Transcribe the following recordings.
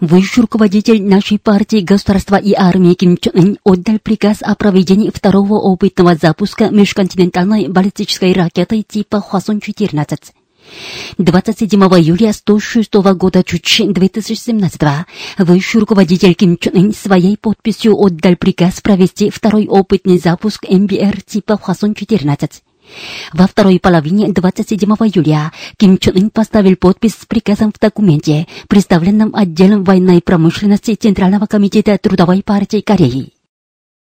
Высший руководитель нашей партии государства и армии Ким Чен Ын отдал приказ о проведении второго опытного запуска межконтинентальной баллистической ракеты типа Хвасон-14. 27 июля 106 года Чучи 2017 высший руководитель Ким Чен Ын своей подписью отдал приказ провести второй опытный запуск МБР типа Хвасон-14. Во второй половине 27 июля Ким Чен Ын поставил подпись с приказом в документе, представленном отделом военной промышленности Центрального комитета Трудовой партии Кореи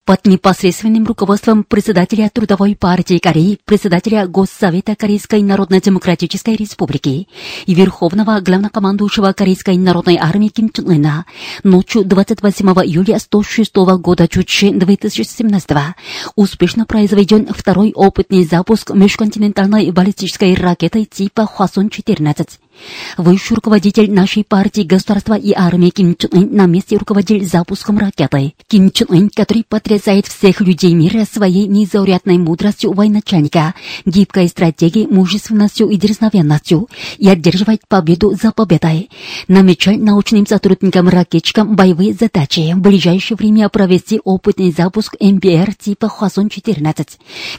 под непосредственным руководством председателя Трудовой партии Кореи, председателя Госсовета Корейской Народно-Демократической Республики и верховного главнокомандующего Корейской народной армии Ким Чен Ына ночью 28 июля 106 года Чучи 2017 успешно произведен второй опытный запуск межконтинентальной баллистической ракеты типа Хвасон-14. Высший руководитель нашей партии государства и армии Ким Чен Ын на месте руководитель запуском ракеты. Ким Чен Ын, который потрясает всех людей мира своей незаурядной мудростью военачальника, гибкой стратегией, мужественностью и дерзновенностью, и одерживает победу за победой. Намечал научным сотрудникам-ракетчикам боевые задачи в ближайшее время провести опытный запуск МБР типа Хвасон-14,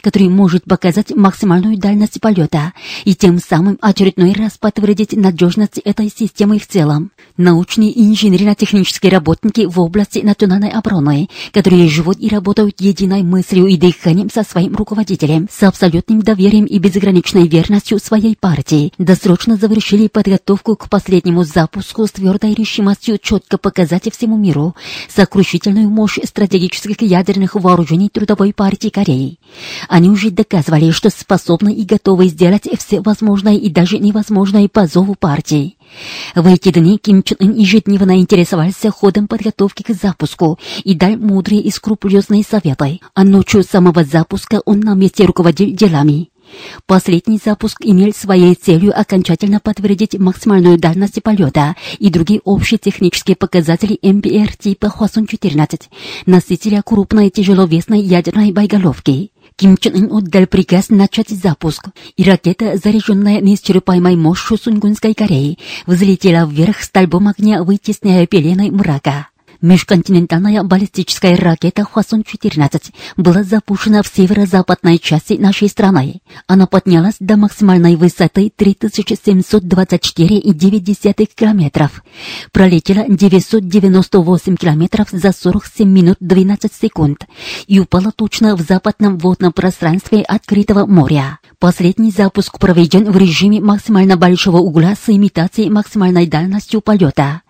который может показать максимальную дальность полета и тем самым очередной раз подтвердить надежность этой системы в целом. Научные и инженерно-технические работники в области национальной обороны, которые живут и работают единой мыслью и дыханием со своим руководителем, с абсолютным доверием и безграничной верностью своей партии, досрочно завершили подготовку к последнему запуску с твердой решимостью четко показать всему миру сокрушительную мощь стратегических ядерных вооружений Трудовой партии Кореи. Они уже доказывали, что способны и готовы сделать все возможное и даже невозможное по зову партии. В эти дни Ким Чен Ын ежедневно интересовался ходом подготовки к запуску и дал мудрые и скрупулезные советы. А ночью самого запуска он на месте руководил делами. Последний запуск имел своей целью окончательно подтвердить максимальную дальность полета и другие общие технические показатели МБР типа Хвасон-14, носителя крупной тяжеловесной ядерной боеголовки. Ким Чен Ын отдал приказ начать запуск, и ракета, заряженная неисчерпаемой мощью Сунгунской Кореи, взлетела вверх столбом огня, вытесняя пеленой мрака. Межконтинентальная баллистическая ракета Хвасон-14 была запущена в северо-западной части нашей страны. Она поднялась до максимальной высоты 3724,9 километров. Пролетела 998 километров за 47 минут 12 секунд и упала точно в западном водном пространстве открытого моря. Последний запуск проведен в режиме максимально большого угла с имитацией максимальной дальностью полета.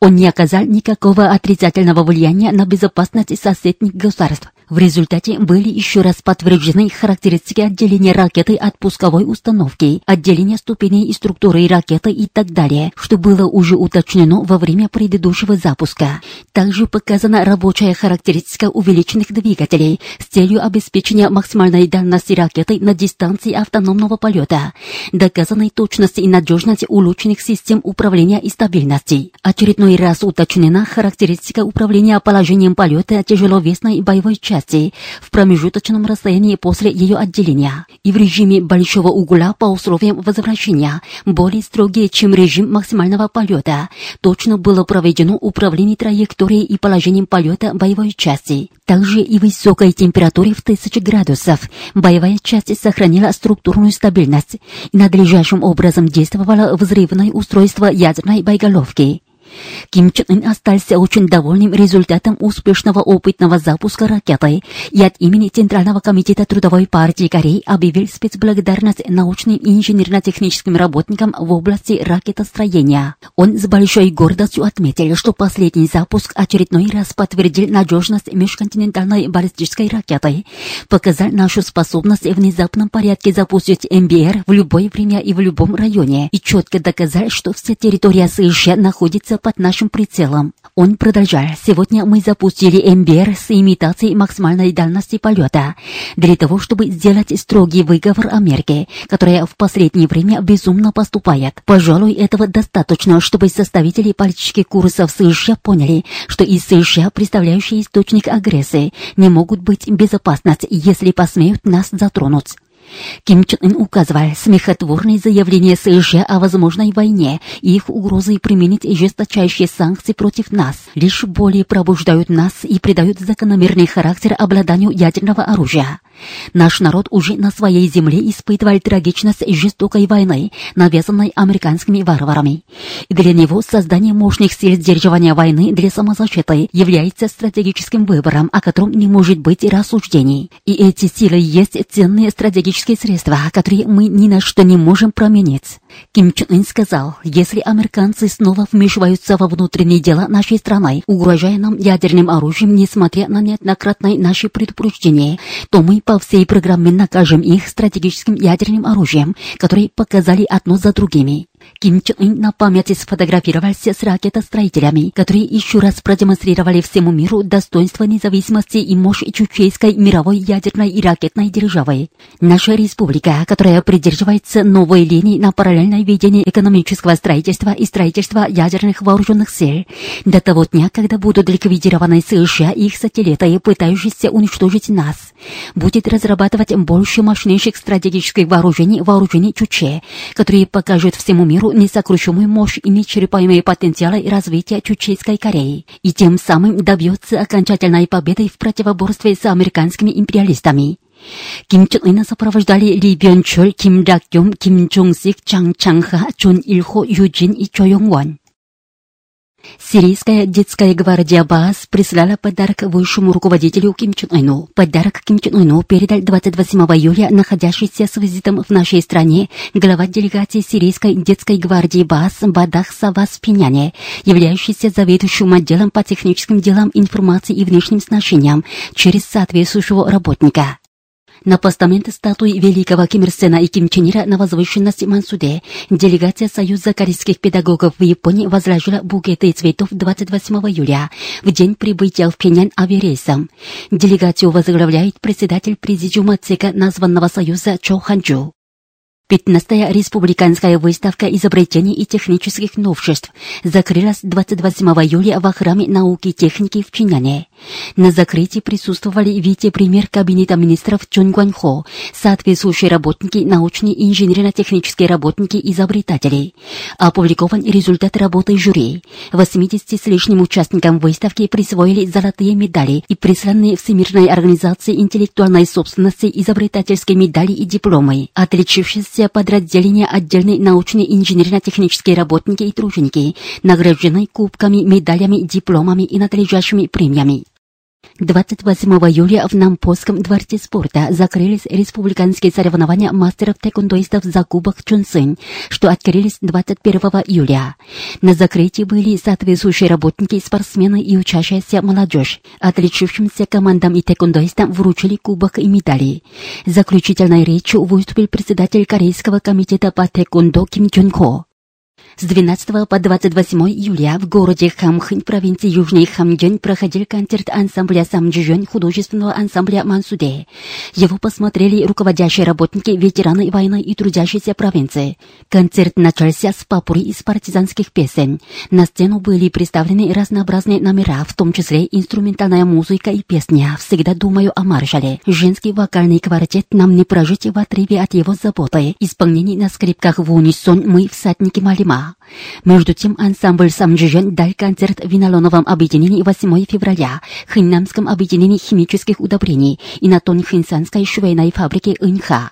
Он не оказал никакого отрицательного влияния на безопасность соседних государств. В результате были еще раз подтверждены характеристики отделения ракеты от пусковой установки, отделения ступеней и структуры ракеты и так далее, что было уже уточнено во время предыдущего запуска. Также показана рабочая характеристика увеличенных двигателей с целью обеспечения максимальной дальности ракеты на дистанции автономного полета, доказанной точность и надежность улучшенных систем управления и стабильности. Очередной раз уточнена характеристика управления положением полета тяжеловесной боевой части части в промежуточном расстоянии после ее отделения и в режиме большого угла по условиям возвращения, более строгие, чем режим максимального полета. Точно было проведено управление траекторией и положением полета боевой части. Также и высокой температуре в 1000 градусов. Боевая часть сохранила структурную стабильность и надлежащим образом действовало взрывное устройство ядерной боеголовки. Ким Чен Ын остался очень довольным результатом успешного опытного запуска ракеты. И от имени Центрального комитета Трудовой партии Кореи объявил спецблагодарность научным и инженерно-техническим работникам в области ракетостроения. Он с большой гордостью отметил, что последний запуск очередной раз подтвердил надежность межконтинентальной баллистической ракеты, показал нашу способность в внезапном порядке запустить МБР в любое время и в любом районе. И четко доказал, что вся территория США находится под нашим прицелом. Он продолжал. Сегодня мы запустили МБР с имитацией максимальной дальности полета для того, чтобы сделать строгий выговор Америке, которая в последнее время безумно поступает. Пожалуй, этого достаточно, чтобы составители политических курсов США поняли, что из США, представляющие источник агрессии, не могут быть безопасны, если посмеют нас затронуть. Ким Чен Ын указывал смехотворные заявления США о возможной войне и их угрозы применить жесточайшие санкции против нас лишь более пробуждают нас и придают закономерный характер обладанию ядерного оружия. Наш народ уже на своей земле испытывал трагичность жестокой войны, навязанной американскими варварами. И для него создание мощных сил сдерживания войны для самозащиты является стратегическим выбором, о котором не может быть рассуждений. И эти силы есть ценные стратегические средства, которые мы ни на что не можем променять. Ким Чен Ын сказал, если американцы снова вмешиваются во внутренние дела нашей страны, угрожая нам ядерным оружием, несмотря на неоднократные наши предупреждения, то мы по всей программе накажем их стратегическим ядерным оружием, которые показали одно за другими. Ким Чен Ын на памяти сфотографировался с ракетостроителями, которые еще раз продемонстрировали всему миру достоинство независимости и мощь чучейской мировой ядерной и ракетной державы. Наша республика, которая придерживается новой линии на параллельное ведение экономического строительства и строительства ядерных вооруженных сил, до того дня, когда будут ликвидированы США и их сателлиты, пытающиеся уничтожить нас, будет разрабатывать больше мощнейших стратегических вооружений вооружений Чуче, которые покажут всему миру несокрушимую мощь и неисчерпаемые потенциалы развития Чучейской Кореи, и тем самым добьется окончательной победы в противоборстве с американскими империалистами. Ким Чен Ына сопровождали Ли Бён Чоль, Ким Дак Ким Чонг Сик, Чан Чан Ха, Чон Ил Хо, Ю Джин и Чо Йонг Вон. Сирийская детская гвардия БАС прислала подарок высшему руководителю Ким Чен Ыну. Подарок Ким Чен Ыну передал 28 июля находящийся с визитом в нашей стране глава делегации Сирийской детской гвардии БАС Бадах Савас Пиняне, являющийся заведующим отделом по техническим делам информации и внешним сношениям через соответствующего работника. На постамент статуи великого Ким Ир Сена и Ким Чен Ира на возвышенности Мансуде делегация Союза корейских педагогов в Японии возложила букеты цветов 28 июля, в день прибытия в Пенян авиарейсом. Делегацию возглавляет председатель президиума ЦК названного Союза Чо Ханчжу. 15-я республиканская выставка изобретений и технических новшеств закрылась 28 июля в храме науки и техники в Чиняне. На закрытии присутствовали вице-премьер Кабинета министров Чон Гуанхо, соответствующие работники, научные и инженерно-технические работники, изобретатели. Опубликован результат работы жюри. 80 с лишним участникам выставки присвоили золотые медали и присланные Всемирной организации интеллектуальной собственности изобретательские медали и дипломы, отличившиеся подразделения отдельные научные и инженерно-технические работники и труженики, награждены кубками, медалями, дипломами и надлежащими премиями. 28 июля в Нампосском дворце спорта закрылись республиканские соревнования мастеров-тэквондоистов за Кубок Чунцинь, что открылись 21 июля. На закрытии были соответствующие работники, спортсмены и учащаяся молодежь. Отличившимся командам и тэквондоистам вручили кубок и медали. Заключительной речью выступил председатель Корейского комитета по тэквондо Ким Чун Хо. С 12 по 28 июля в городе Хамхын, провинции Южный Хамдён, проходил концерт ансамбля Самджижон художественного ансамбля Мансуде. Его посмотрели руководящие работники, ветераны войны и трудящиеся провинции. Концерт начался с папури из партизанских песен. На сцену были представлены разнообразные номера, в том числе инструментальная музыка и песня «Всегда думаю о маршале». Женский вокальный квартет «Нам не прожить в отрыве от его заботы». Исполнение на скрипках в унисон «Мы всадники Малима». Между тем ансамбль Самджижен дал концерт в Винолоновом объединении 8 февраля, Хиннамском объединении химических удобрений и на Тонхинсанской швейной фабрике Инха.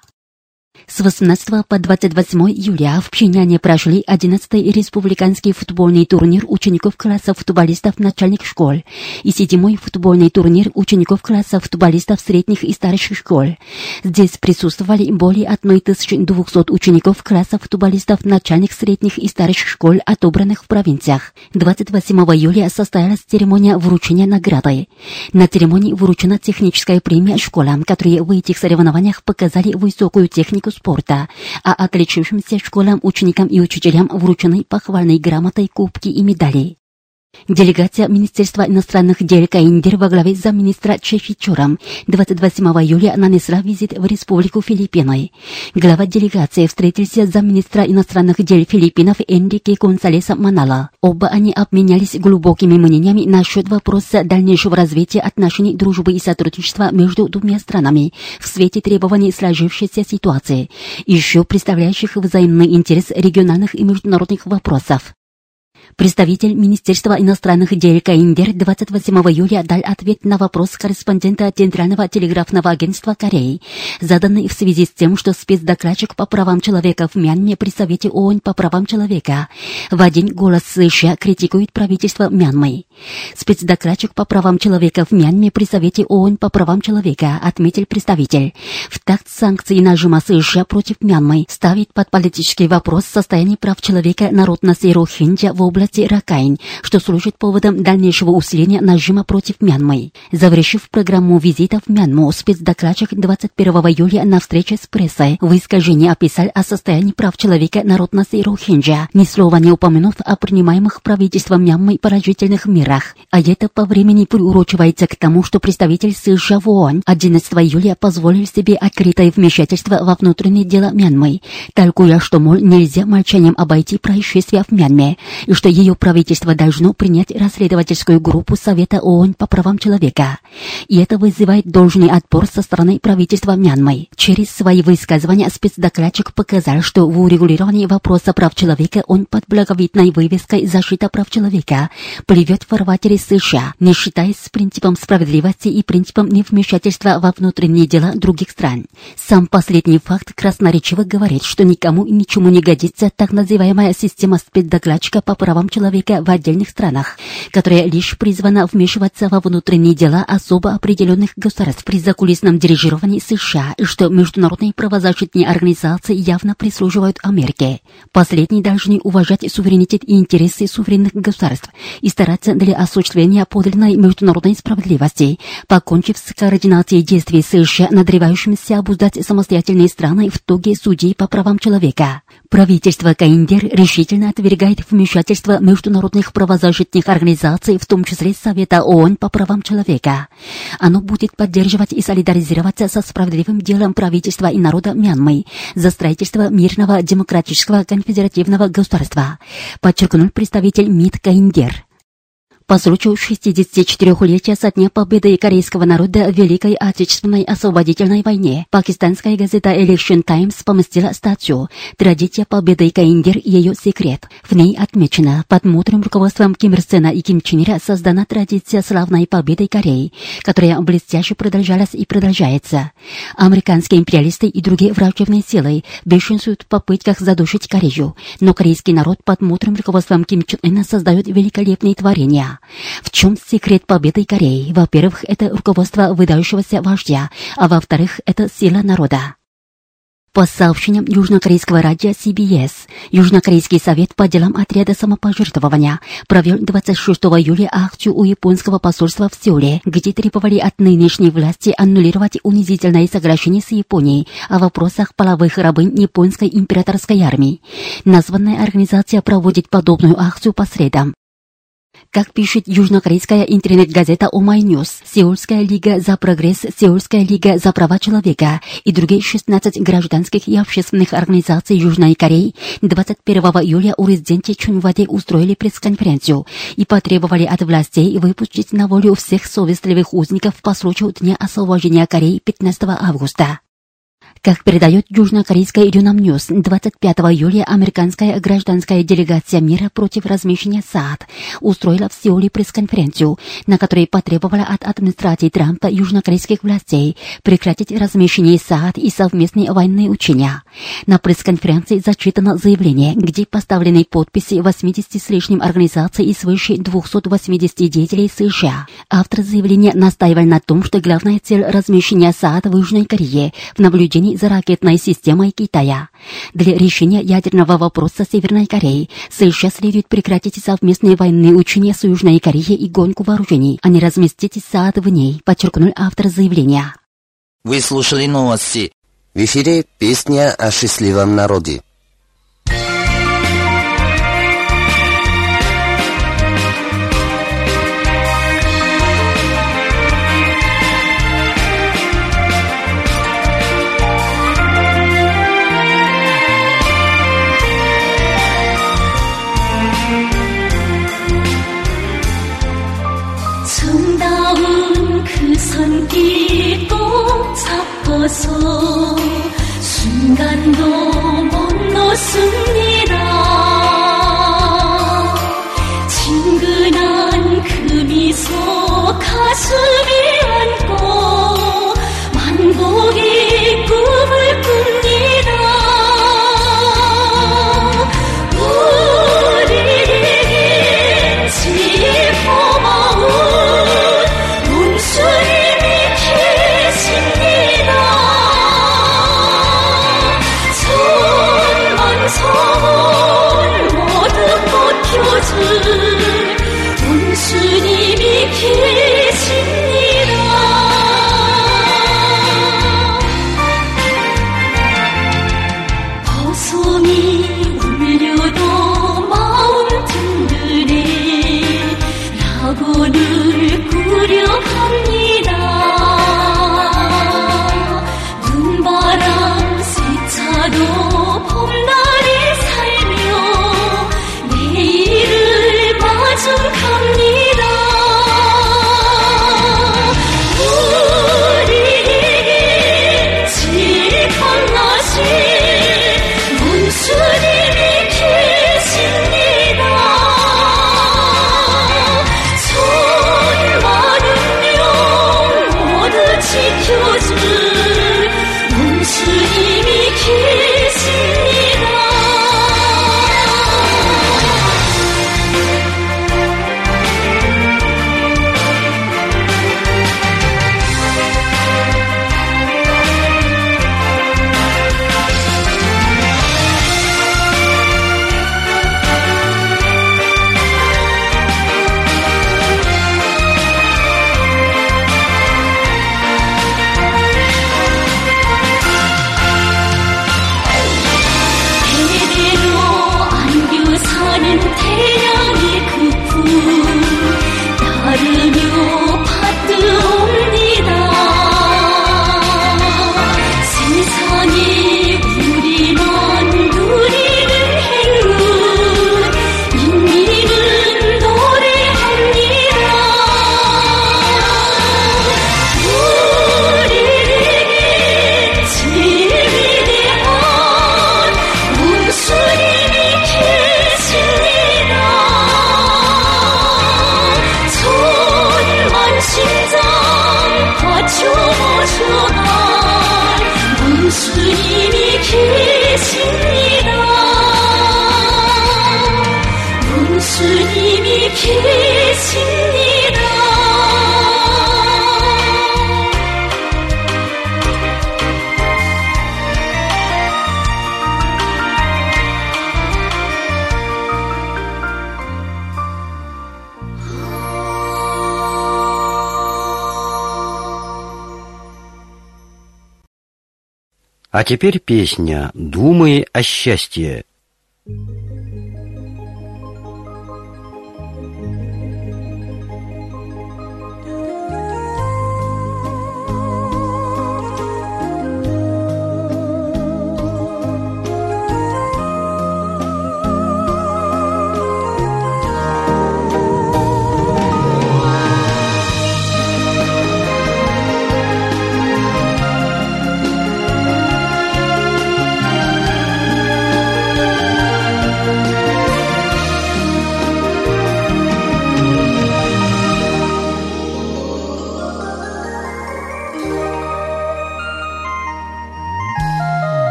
С 18 по 28 июля в Пхеняне прошли 11-й республиканский футбольный турнир учеников класса футболистов начальных школ и 7-й футбольный турнир учеников класса футболистов средних и старших школ. Здесь присутствовали более 1200 учеников класса футболистов начальных, средних и старших школ, отобранных в провинциях. 28 июля состоялась церемония вручения награды. На церемонии вручена техническая премия школам, которые в этих соревнованиях показали высокую технику спорта, а отличившимся школам, ученикам и учителям вручены похвальные грамоты, кубки и медали. Делегация Министерства иностранных дел Каиндер во главе замминистра Чефичуром 28 июля нанесла визит в Республику Филиппины. Глава делегации встретился с замминистра иностранных дел Филиппинов Энрике Гонсалеса Манала. Оба они обменялись глубокими мнениями насчет вопроса дальнейшего развития отношений дружбы и сотрудничества между двумя странами в свете требований сложившейся ситуации, еще представляющих взаимный интерес региональных и международных вопросов. Представитель Министерства иностранных дел Каиндер 28 июля дал ответ на вопрос корреспондента Центрального телеграфного агентства Кореи, заданный в связи с тем, что спецдокладчик по правам человека в Мьянме при Совете ООН по правам человека в один голос США критикует правительство Мьянмы. Спецдокладчик по правам человека в Мьянме при Совете ООН по правам человека, отметил представитель, в такт санкций нажима США против Мьянмы ставит под политический вопрос состояние прав человека народности Рохинджа в области Ракайн, что служит поводом дальнейшего усиления нажима против Мьянмы. Завершив программу визита в Мьянму, спецдокладчик 21 июля на встрече с прессой в искажении описал о состоянии прав человека народности Рохинджа, ни слова не упомянув о принимаемых правительством Мьянмы положительных мерах. А это по времени приурочивается к тому, что представитель США в ООН 11 июля позволил себе открытое вмешательство во внутренние дела Мьянмы, толкуя, что, мол, нельзя молчанием обойти происшествия в Мьянме, и что ее правительство должно принять расследовательскую группу Совета ООН по правам человека. И это вызывает должный отпор со стороны правительства Мьянмы. Через свои высказывания спецдокладчик показал, что в урегулировании вопроса прав человека он под благовидной вывеской «Защита прав человека» плывет в фарватере США, не считаясь с принципом справедливости и принципом невмешательства во внутренние дела других стран. Сам последний факт красноречиво говорит, что никому и ничему не годится так называемая система спецдокладчика по правам человека в отдельных странах, которая лишь призвана вмешиваться во внутренние дела особо определенных государств при закулисном дирижировании США, и что международные правозащитные организации явно прислуживают Америке. Последние должны уважать суверенитет и интересы суверенных государств и стараться для осуществления подлинной международной справедливости, покончив с координацией действий США, надревающимися обуздать самостоятельные страны в тоге судей по правам человека. Правительство Каиндер решительно отвергает вмешательство международных правозащитных организаций, в том числе Совета ООН по правам человека. Оно будет поддерживать и солидаризироваться со справедливым делом правительства и народа Мьянмы за строительство мирного демократического конфедеративного государства, подчеркнул представитель МИД Каиндер. По случаю 64-летия со дня победы корейского народа в Великой Отечественной освободительной войне пакистанская газета Election Times поместила статью «Традиция победы Каиндер и ее секрет». В ней отмечено, под мудрым руководством Ким Ир Сена и Ким Чен Ира создана традиция славной победы Кореи, которая блестяще продолжалась и продолжается. Американские империалисты и другие враждебные силы бешенствуют в попытках задушить Корею, но корейский народ под мудрым руководством Ким Чен Ына создает великолепные творения. В чем секрет победы Кореи? Во-первых, это руководство выдающегося вождя, а во-вторых, это сила народа. По сообщениям южнокорейского радио CBS, Южнокорейский совет по делам отряда самопожертвования провел 26 июля акцию у японского посольства в Сеуле, где требовали от нынешней власти аннулировать унизительное соглашение с Японией о вопросах половых рабынь японской императорской армии. Названная организация проводит подобную акцию по средам. Как пишет южнокорейская интернет-газета OhmyNews, Сеульская лига за прогресс, Сеульская лига за права человека и другие 16 гражданских и общественных организаций Южной Кореи 21 июля у резиденции Чунваде устроили пресс-конференцию и потребовали от властей выпустить на волю всех совестливых узников по случаю Дня освобождения Кореи 15 августа. Как передает южнокорейская Юнам News, 25 июля американская гражданская делегация мира против размещения THAAD устроила в Сеуле пресс-конференцию, на которой потребовала от администрации Трампа южнокорейских властей прекратить размещение THAAD и совместные военные учения. На пресс-конференции зачитано заявление, где поставлены подписи 80 с лишним организаций и свыше 280 деятелей США. Автор заявления настаивал на том, что главная цель размещения THAAD в Южной Корее в наблюдении за ракетной системой Китая. Для решения ядерного вопроса Северной Кореи США следует прекратить совместные военные учения с Южной Кореей и гонку вооружений, а не разместить САД в ней, подчеркнул автор заявления. Вы слушали новости. В эфире песня о счастливом народе. 오셔라 예수님이 계시니라 А теперь песня «Думай о счастье». Thank you.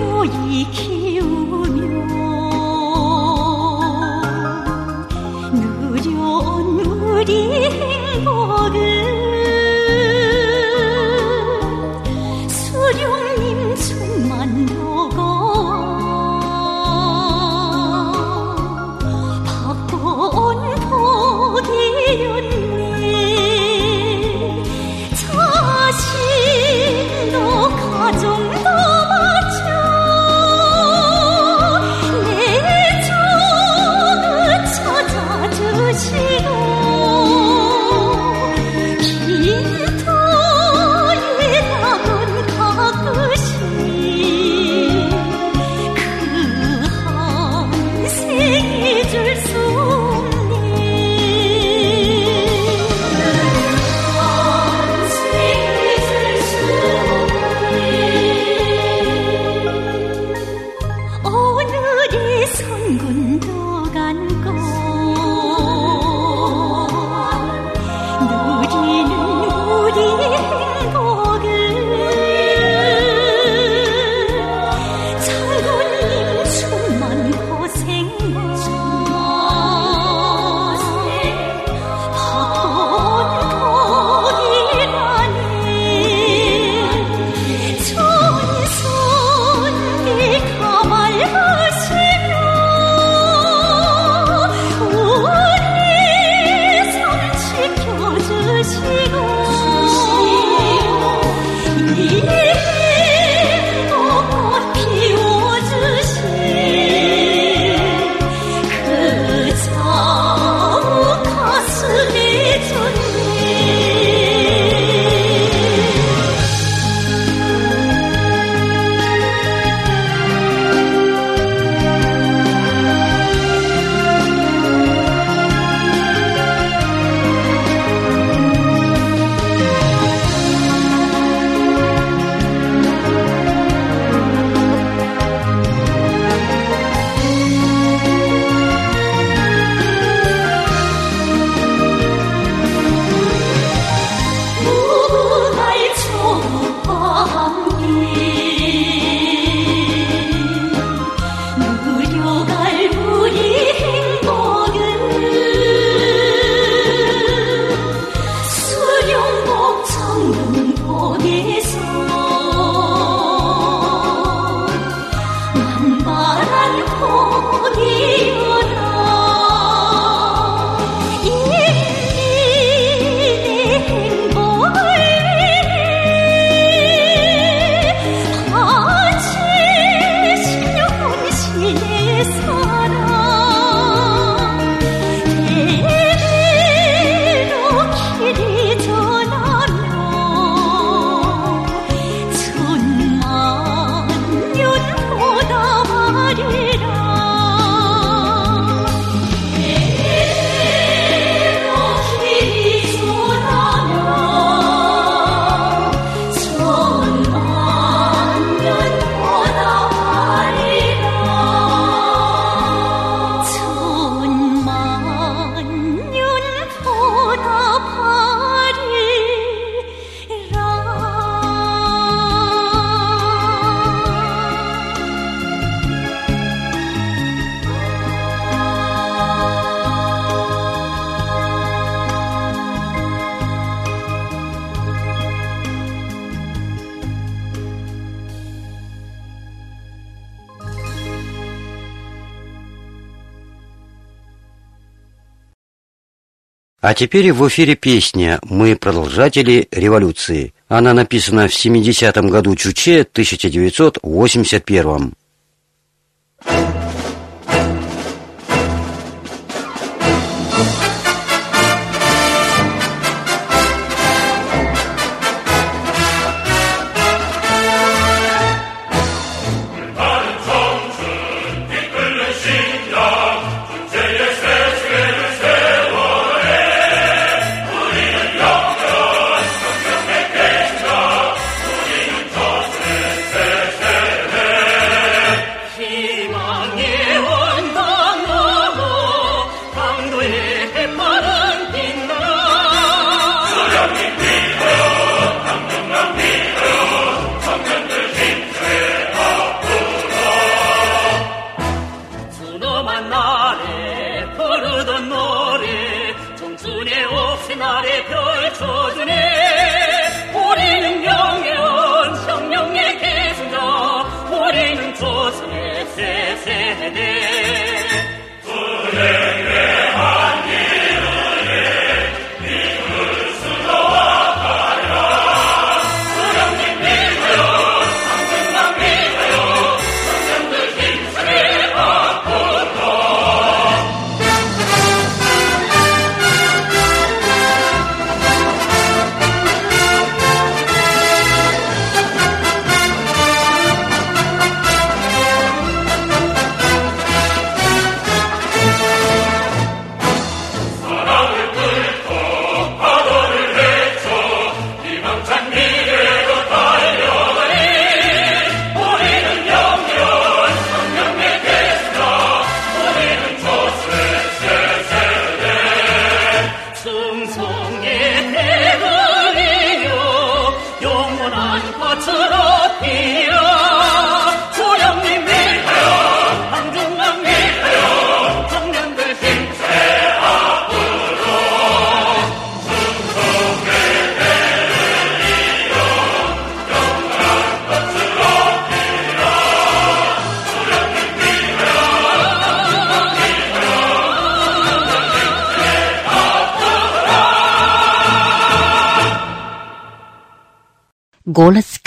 我一 А теперь в эфире песня «Мы продолжатели революции». Она написана в 70-м году Чуче, 1981 -м.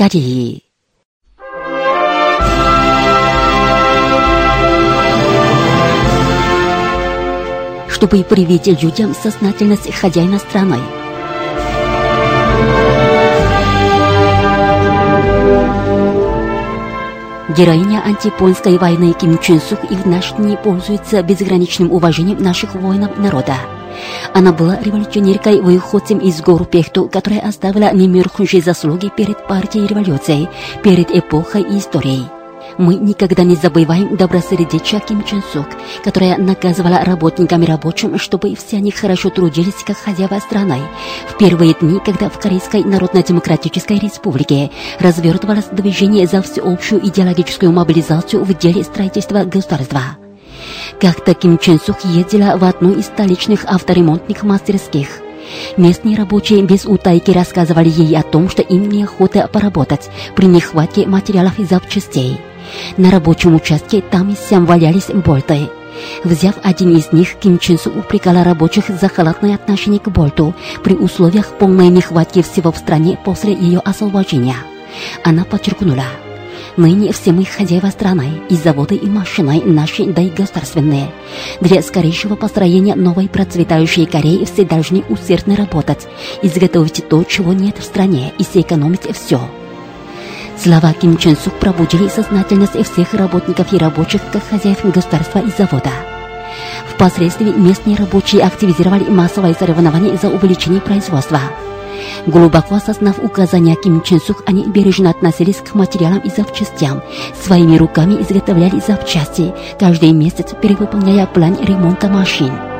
Кореи. чтобы привить людям сознательность хозяина страны. Героиня антипольской войны Ким Чен Сук и в наши дни пользуется безграничным уважением наших воинов народа. Она была революционеркой, выходцем из гор Пехту, которая оставила немеркнущие заслуги перед партией революции, перед эпохой и историей. Мы никогда не забываем добросердечия Ким Чен Сук, которая наказывала работникам и рабочим, чтобы все они хорошо трудились как хозяева страны. В первые дни, когда в Корейской Народно-Демократической Республике развертывалось движение за всеобщую идеологическую мобилизацию в деле строительства государства. Как-то Ким Чен Сук ездила в одну из столичных авторемонтных мастерских. Местные рабочие без утайки рассказывали ей о том, что им неохота поработать при нехватке материалов и запчастей. На рабочем участке там и сям валялись болты. Взяв один из них, Ким Чен Су упрекала рабочих за халатное отношение к болту при условиях полной нехватки всего в стране после ее освобождения. Она подчеркнула, Ныне все мы хозяева страны, и заводы, и машины наши, да и государственные. Для скорейшего построения новой процветающей Кореи все должны усердно работать, изготовить то, чего нет в стране, и сэкономить все. Слова Ким Чен Сук пробудили сознательность всех работников и рабочих как хозяев государства и завода. Впоследствии местные рабочие активизировали массовое соревнование за увеличение производства. Глубоко осознав указания Ким Чен Сук, они бережно относились к материалам и запчастям. Своими руками изготовляли запчасти, каждый месяц перевыполняя план ремонта машин.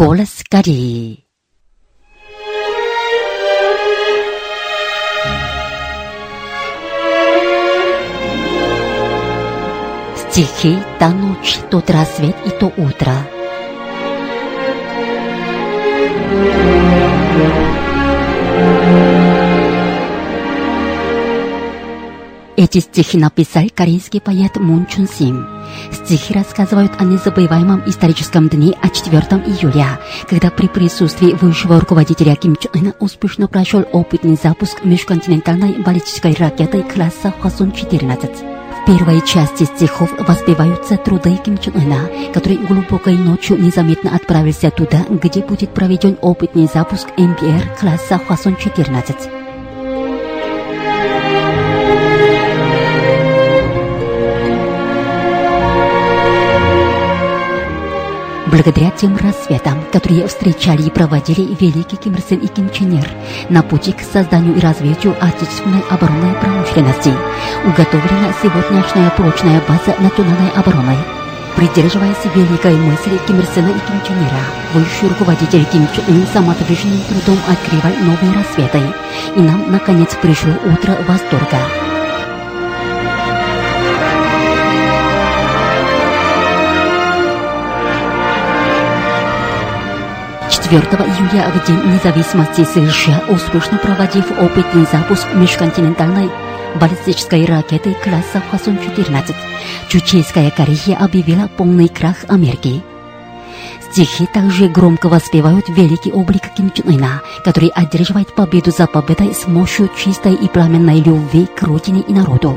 Голос Кореи. Стихи «Та ночь», «Тот рассвет» и «То утро». Эти стихи написал корейский поэт Мун Чун Сим. Стихи рассказывают о незабываемом историческом дне о 4 июля, когда при присутствии высшего руководителя Ким Чен Ына успешно прошел опытный запуск межконтинентальной баллистической ракеты класса Хвасон-14. В первой части стихов воспеваются труды Ким Чен Ына, который глубокой ночью незаметно отправился туда, где будет проведен опытный запуск МБР класса Хвасон-14. Благодаря тем рассветам, которые встречали и проводили великий Ким Ир Сен и Ким Чен Ир на пути к созданию и развитию отечественной оборонной промышленности, уготовлена сегодняшняя прочная база национальной обороны. Придерживаясь великой мысли Ким Ир Сена и Ким Чен Ира, высший руководитель Ким Чен Ын самоотверженным трудом открывал новые рассветы, и нам, наконец, пришло утро восторга. 4 июля в День независимости США, успешно проводив опытный запуск межконтинентальной баллистической ракеты класса Хвасон-14, Чучейская Корея объявила полный крах Америки. Стихи также громко воспевают великий облик Ким Чен Ына, который одерживает победу за победой с мощью чистой и пламенной любви к родине и народу.